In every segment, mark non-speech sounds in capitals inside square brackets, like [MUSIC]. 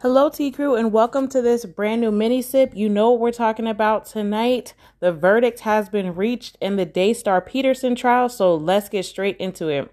Hello, T Crew, and welcome to this brand new mini sip. You know what we're talking about tonight. The verdict has been reached in the Daystar Peterson trial, so let's get straight into it.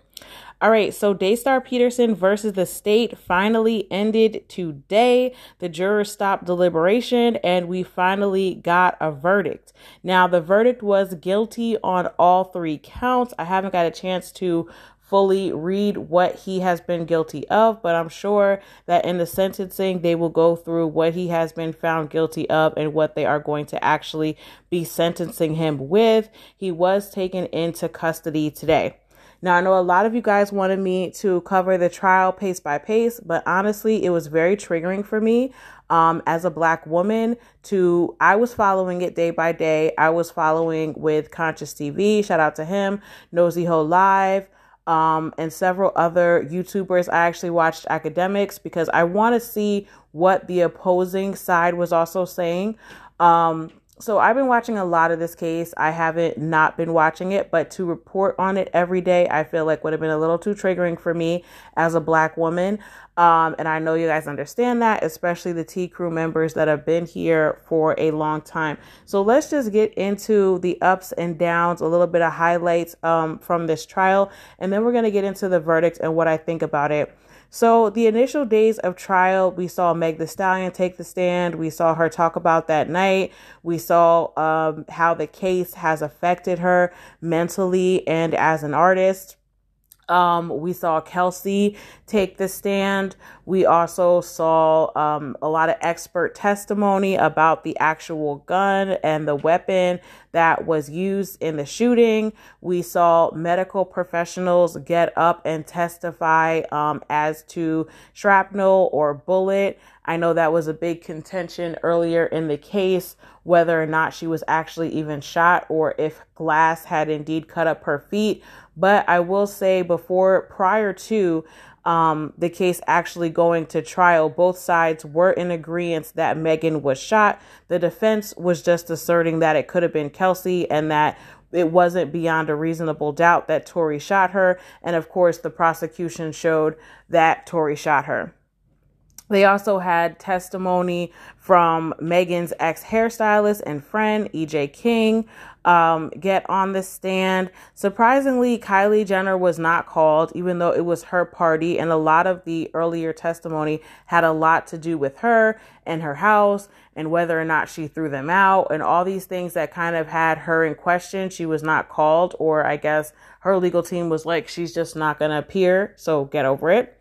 All right, so Daystar Peterson versus the state finally ended today. The jurors stopped deliberation and we finally got a verdict. Now, the verdict was guilty on all three counts. I haven't got a chance to fully read what he has been guilty of, but I'm sure that in the sentencing, they will go through what he has been found guilty of and what they are going to actually be sentencing him with. He was taken into custody today. Now, I know a lot of you guys wanted me to cover the trial pace by pace, but honestly, it was very triggering for me um, as a black woman to I was following it day by day. I was following with Conscious TV. Shout out to him, Nosey Heaux Live um, and several other YouTubers. I actually watched Akademiks because I want to see what the opposing side was also saying. Um, so I've been watching a lot of this case. I haven't not been watching it, but to report on it every day, I feel like would have been a little too triggering for me as a black woman. Um, and I know you guys understand that, especially the T crew members that have been here for a long time. So let's just get into the ups and downs, a little bit of highlights um, from this trial, and then we're going to get into the verdict and what I think about it. So, the initial days of trial, we saw Meg the Stallion take the stand. We saw her talk about that night. We saw um, how the case has affected her mentally and as an artist. Um, we saw Kelsey take the stand. We also saw um, a lot of expert testimony about the actual gun and the weapon that was used in the shooting. We saw medical professionals get up and testify um, as to shrapnel or bullet. I know that was a big contention earlier in the case whether or not she was actually even shot or if glass had indeed cut up her feet. But I will say, before, prior to um, the case actually going to trial, both sides were in agreement that Megan was shot. The defense was just asserting that it could have been Kelsey and that it wasn't beyond a reasonable doubt that Tory shot her. And of course, the prosecution showed that Tory shot her. They also had testimony from Megan's ex hairstylist and friend, EJ King, um, get on the stand. Surprisingly, Kylie Jenner was not called, even though it was her party. And a lot of the earlier testimony had a lot to do with her and her house and whether or not she threw them out and all these things that kind of had her in question. She was not called, or I guess her legal team was like, she's just not going to appear. So get over it.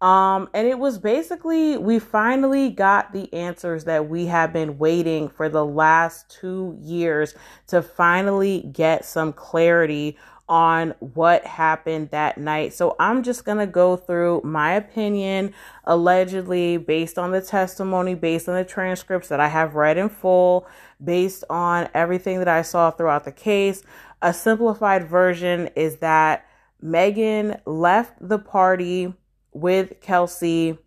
Um, and it was basically, we finally got the answers that we have been waiting for the last two years to finally get some clarity on what happened that night. So I'm just going to go through my opinion, allegedly based on the testimony, based on the transcripts that I have read in full, based on everything that I saw throughout the case. A simplified version is that Megan left the party with Kelsey.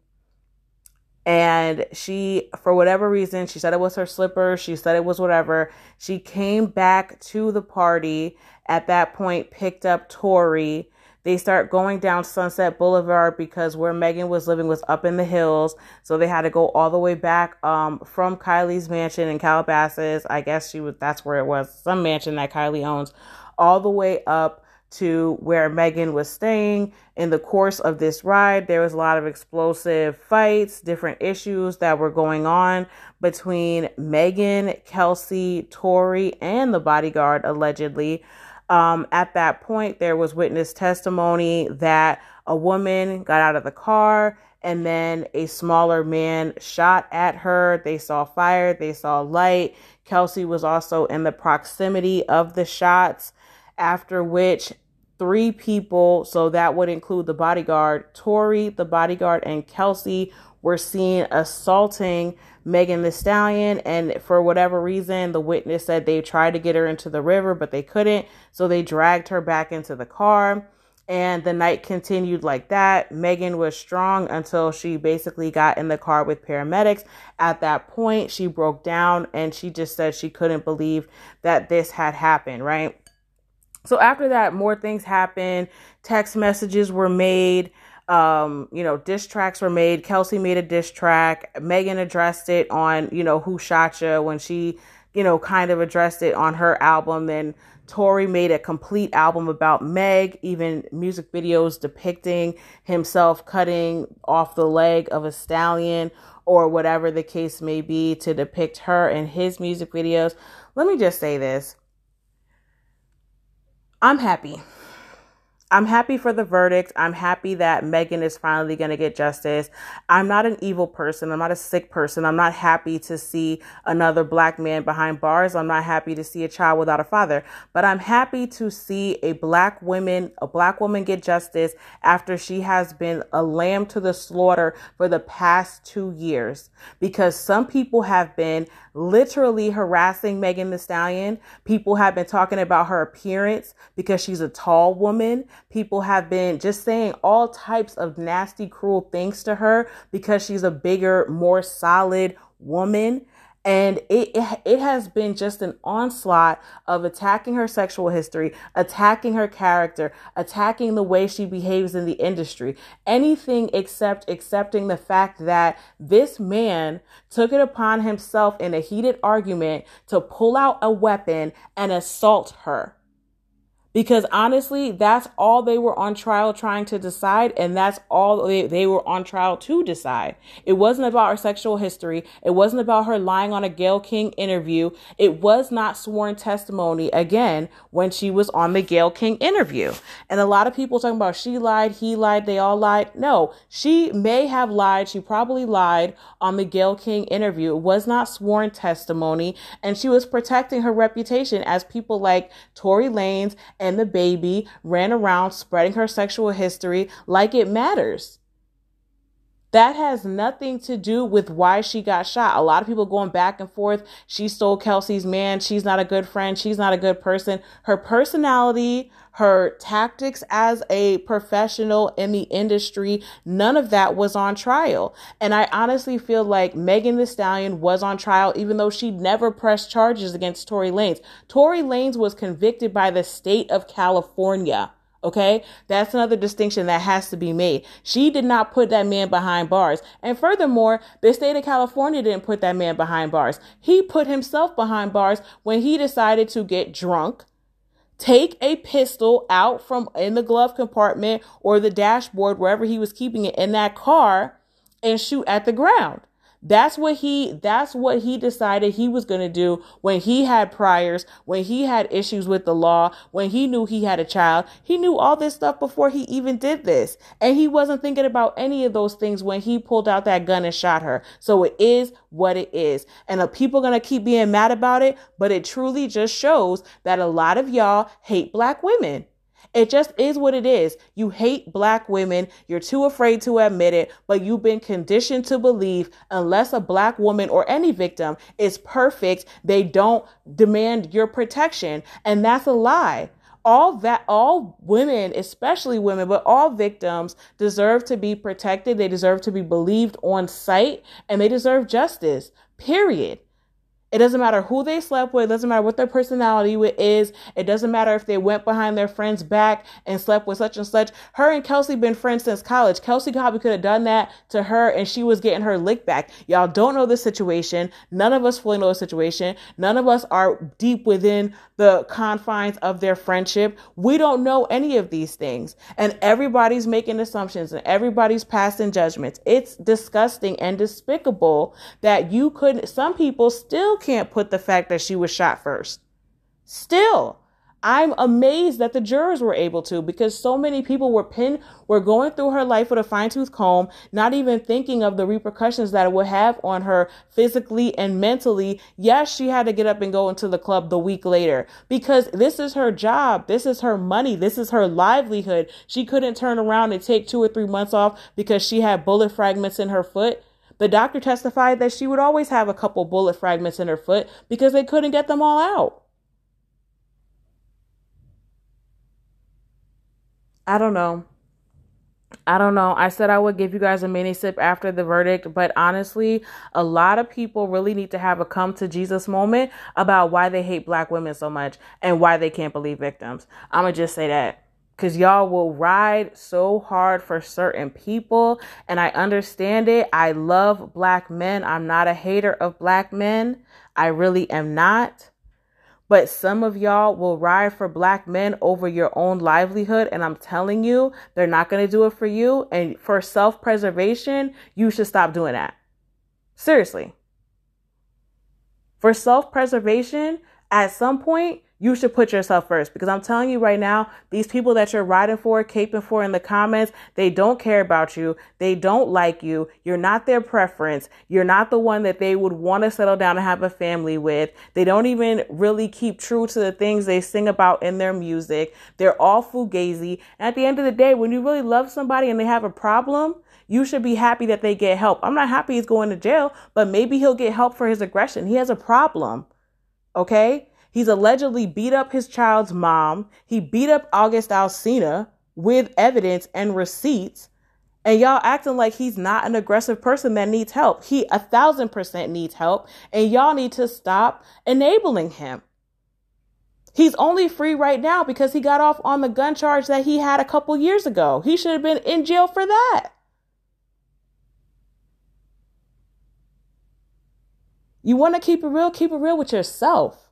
And she, for whatever reason, she said it was her slipper. She said it was whatever. She came back to the party at that point, picked up Tory. They start going down Sunset Boulevard because where Megan was living was up in the hills. So they had to go all the way back um, from Kylie's mansion in Calabasas. I guess she was, that's where it was, some mansion that Kylie owns, all the way up to where Megan was staying. In the course of this ride, there was a lot of explosive fights, different issues that were going on between Megan, Kelsey, Tory, and the bodyguard, allegedly. Um, at that point, there was witness testimony that a woman got out of the car and then a smaller man shot at her. They saw fire, they saw light. Kelsey was also in the proximity of the shots, after which three people, so that would include the bodyguard, Tory, the bodyguard, and Kelsey were seen assaulting Megan Thee Stallion. And for whatever reason, the witness said they tried to get her into the river, but they couldn't. So they dragged her back into the car. And the night continued like that. Megan was strong until she basically got in the car with paramedics. At that point, she broke down and she just said she couldn't believe that this had happened, right? So after that, more things happened. Text messages were made. um, you know, diss tracks were made. Kelsey made a diss track. Megan addressed it on, you know, Who Shot Ya when she, you know, kind of addressed it on her album. Then Tory made a complete album about Meg, even music videos depicting himself cutting off the leg of a stallion or whatever the case may be to depict her in his music videos. Let me just say this I'm happy. I'm happy for the verdict. I'm happy that Megan is finally going to get justice. I'm not an evil person. I'm not a sick person. I'm not happy to see another black man behind bars. I'm not happy to see a child without a father, but I'm happy to see a black woman, a black woman get justice after she has been a lamb to the slaughter for the past two years because some people have been literally harassing Megan Thee Stallion. People have been talking about her appearance because she's a tall woman. People have been just saying all types of nasty, cruel things to her because she's a bigger, more solid woman and it, it, has been just an onslaught of attacking her sexual history, attacking her character, attacking the way she behaves in the industry. Anything except accepting the fact that this man took it upon himself in a heated argument to pull out a weapon and assault her because honestly, that's all they were on trial trying to decide, and that's all they, they were on trial to decide. It wasn't about her sexual history. It wasn't about her lying on a Gayle King interview. It was not sworn testimony again when she was on the Gayle King interview. And a lot of people talking about she lied, he lied, they all lied. No, she may have lied. She probably lied on the Gayle King interview. It was not sworn testimony, and she was protecting her reputation as people like Tory Lanez and DaBaby ran around spreading her sexual history like it matters. That has nothing to do with why she got shot. A lot of people going back and forth. She stole Kelsey's man. She's not a good friend. She's not a good person. Her personality, her tactics as a professional in the industry, none of that was on trial. And I honestly feel like Megan Thee Stallion was on trial, even though she never pressed charges against Tory Lanez. Tory Lanez was convicted by the state of California. Okay. That's another distinction that has to be made. She did not put that man behind bars. And furthermore, the state of California didn't put that man behind bars. He put himself behind bars when he decided to get drunk, take a pistol out from in the glove compartment or the dashboard, wherever he was keeping it in that car and shoot at the ground. That's what he that's what he decided he was going to do when he had priors, when he had issues with the law, when he knew he had a child. He knew all this stuff before he even did this. And he wasn't thinking about any of those things when he pulled out that gun and shot her. So it is what it is. And the people going to keep being mad about it, but it truly just shows that a lot of y'all hate black women. It just is what it is. You hate black women. You're too afraid to admit it, but you've been conditioned to believe unless a black woman or any victim is perfect, they don't demand your protection. And that's a lie all that all women especially women but all victims deserve to be protected they deserve to be believed on sight and they deserve justice period it doesn't matter who they slept with. It doesn't matter what their personality is. It doesn't matter if they went behind their friend's back and slept with such and such. Her and Kelsey been friends since college. Kelsey probably could have done that to her and she was getting her lick back. Y'all don't know the situation. None of us fully know the situation. None of us are deep within the confines of their friendship. We don't know any of these things. And everybody's making assumptions and everybody's passing judgments. It's disgusting and despicable that you couldn't some people still can't put the fact that she was shot first. Still, I'm amazed that the jurors were able to because so many people were pinned, were going through her life with a fine tooth comb, not even thinking of the repercussions that it would have on her physically and mentally. Yes, she had to get up and go into the club the week later because this is her job. This is her money. This is her livelihood. She couldn't turn around and take two or three months off because she had bullet fragments in her foot. The doctor testified that she would always have a couple bullet fragments in her foot because they couldn't get them all out. I don't know. I don't know. I said I would give you guys a mini sip after the verdict, but honestly, a lot of people really need to have a come to Jesus moment about why they hate black women so much and why they can't believe victims. I'm going to just say that. Because y'all will ride so hard for certain people and i understand it. I love black men. I'm not a hater of black men. I really am not. But some of y'all will ride for black men over your own livelihood and i'm telling you they're not going to do it for you. And for self-preservation you should stop doing that. Seriously. For self-preservation at some point you should put yourself first because I'm telling you right now, these people that you're riding for, caping for in the comments, they don't care about you. They don't like you. You're not their preference. You're not the one that they would want to settle down and have a family with. They don't even really keep true to the things they sing about in their music. They're all fugazi. And at the end of the day, when you really love somebody and they have a problem, you should be happy that they get help. I'm not happy he's going to jail, but maybe he'll get help for his aggression. He has a problem. Okay? He's allegedly beat up his child's mom. He beat up August Alsina with evidence and receipts. And y'all acting like he's not an aggressive person that needs help. He a thousand percent needs help. And y'all need to stop enabling him. He's only free right now because he got off on the gun charge that he had a couple years ago. He should have been in jail for that. You want to keep it real? Keep it real with yourself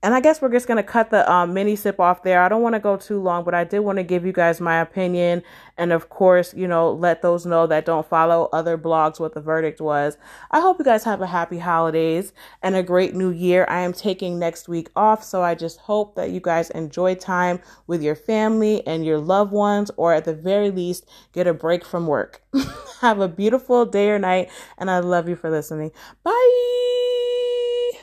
and I guess we're just going to cut the um, mini sip off there. I don't want to go too long, but I did want to give you guys my opinion. And of course, you know, let those know that don't follow other blogs what the verdict was. I hope you guys have a happy holidays and a great new year. I am taking next week off. So I just hope that you guys enjoy time with your family and your loved ones, or at the very least, get a break from work. [LAUGHS] have a beautiful day or night. And I love you for listening. Bye.